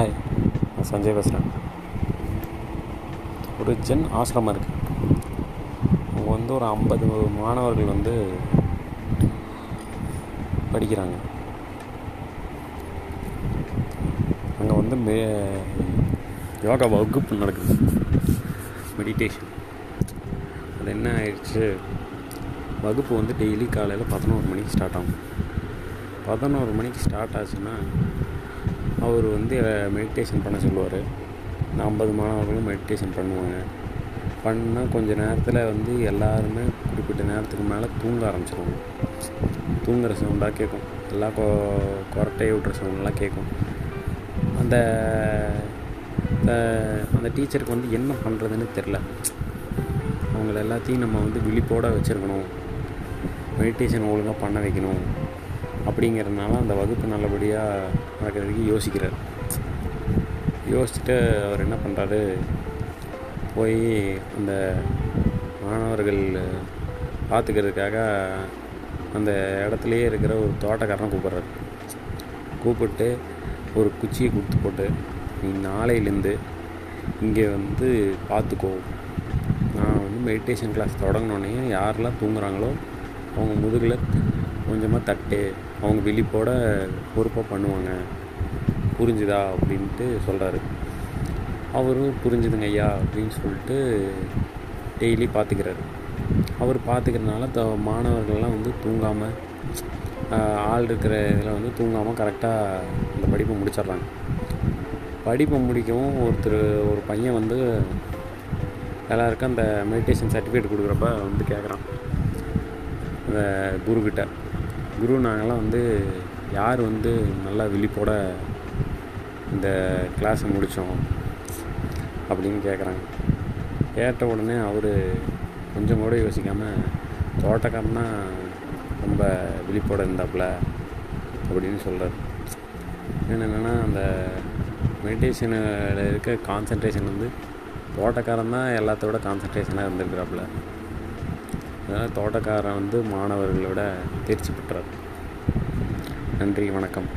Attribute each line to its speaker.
Speaker 1: Hi நான் சஞ்சய் பேசுகிறேன் ஒரு ஜென் ஆசிரமம் இருக்குது அவங்க வந்து ஒரு ஐம்பது மாணவர்கள் வந்து படிக்கிறாங்க. அங்கே வந்து மே யோகா வகுப்பு நடக்குது. மெடிடேஷன் அது என்ன ஆயிடுச்சு? வகுப்பு வந்து டெய்லி காலையில் பதினோரு மணிக்கு ஸ்டார்ட் ஆகும். பதினோரு மணிக்கு ஸ்டார்ட் ஆச்சுன்னா அவர் வந்து மெடிடேஷன் பண்ண சொல்லுவார். இந்த ஐம்பது மாணவர்களும் மெடிடேஷன் பண்ணுவாங்க பண்ணால் கொஞ்சம் நேரத்தில் வந்து எல்லாருமே குறிப்பிட்ட நேரத்துக்கு மேலே தூங்க ஆரம்பிச்சிருவாங்க. தூங்குற சவுண்டாக கேட்கும் எல்லாம் கொ கொரட்டையை விட்ற சவுண்டெலாம் கேட்கும் அந்த அந்த- அந்த டீச்சருக்கு வந்து என்ன பண்ணுறதுன்னு தெரில அவங்கள எல்லாத்தையும் நம்ம வந்து விழிப்போடு வச்சுருக்கணும். மெடிடேஷன் ஒழுங்காக பண்ண வைக்கணும். அப்படிங்கிறதுனால அந்த வகுப்பு நல்லபடியாக நடக்கிறதுக்கு யோசிக்கிறார். யோசிச்சுட்டு அவர் என்ன பண்ணுறாரு போய் அந்த மாணவர்கள் பார்த்துக்கிறதுக்காக அந்த இடத்துலையே இருக்கிற ஒரு தோட்டக்காரனை கூப்பிட்றாரு. கூப்பிட்டு ஒரு குச்சியை கொடுத்து போட்டு நீ நாளையிலேருந்து இங்கே வந்து பார்த்துக்கோ நான் வந்து மெடிடேஷன் கிளாஸ் தொடங்கினோடனே யாரெல்லாம் தூங்குறாங்களோ அவங்க முதுகில் கொஞ்சமாக தட்டு அவங்க விழிப்போட பொறுப்பாக பண்ணுவாங்க. புரிஞ்சுதா அப்படின்ட்டு சொல்கிறாரு அவரும் புரிஞ்சுதுங்க ஐயா அப்படின்னு சொல்லிட்டு டெய்லி பார்த்துக்கிறாரு அவர் பார்த்துக்கிறதுனால த மாணவர்கள்லாம் வந்து தூங்காமல் ஆள் இருக்கிற இதில் வந்து தூங்காமல் கரெக்டாக அந்த படிப்பை முடிச்சிடுறாங்க. படிப்பை முடிக்கவும் ஒருத்தர் ஒரு பையன் வந்து எல்லாருக்கும் அந்த மெடிடேஷன் சர்டிஃபிகேட் கொடுக்குறப்ப வந்து கேட்குறான் அந்த குருக்கிட்ட. குரு நாங்கள்லாம் வந்து யார் வந்து நல்லா விழிப்போட இந்த கிளாஸை முடித்தோம் அப்படின்னு கேட்குறாங்க கேட்ட உடனே அவர் கொஞ்சம் கூட யோசிக்காமல் தோட்டக்காரனா ரொம்ப விழிப்போட இருந்தாப்புல அப்படின்னு சொல்கிறார் என்னென்னா அந்த மெடிடேஷனில் இருக்க கான்சன்ட்ரேஷன் வந்து தோட்டக்காரன் தான் எல்லாத்தோட கான்சன்ட்ரேஷனாக இருந்திருக்கிறாப்புல. அதனால் தோட்டக்காரன் வந்து மாணவர்களை விட தேர்ச்சி பெற்றார். நன்றி வணக்கம்.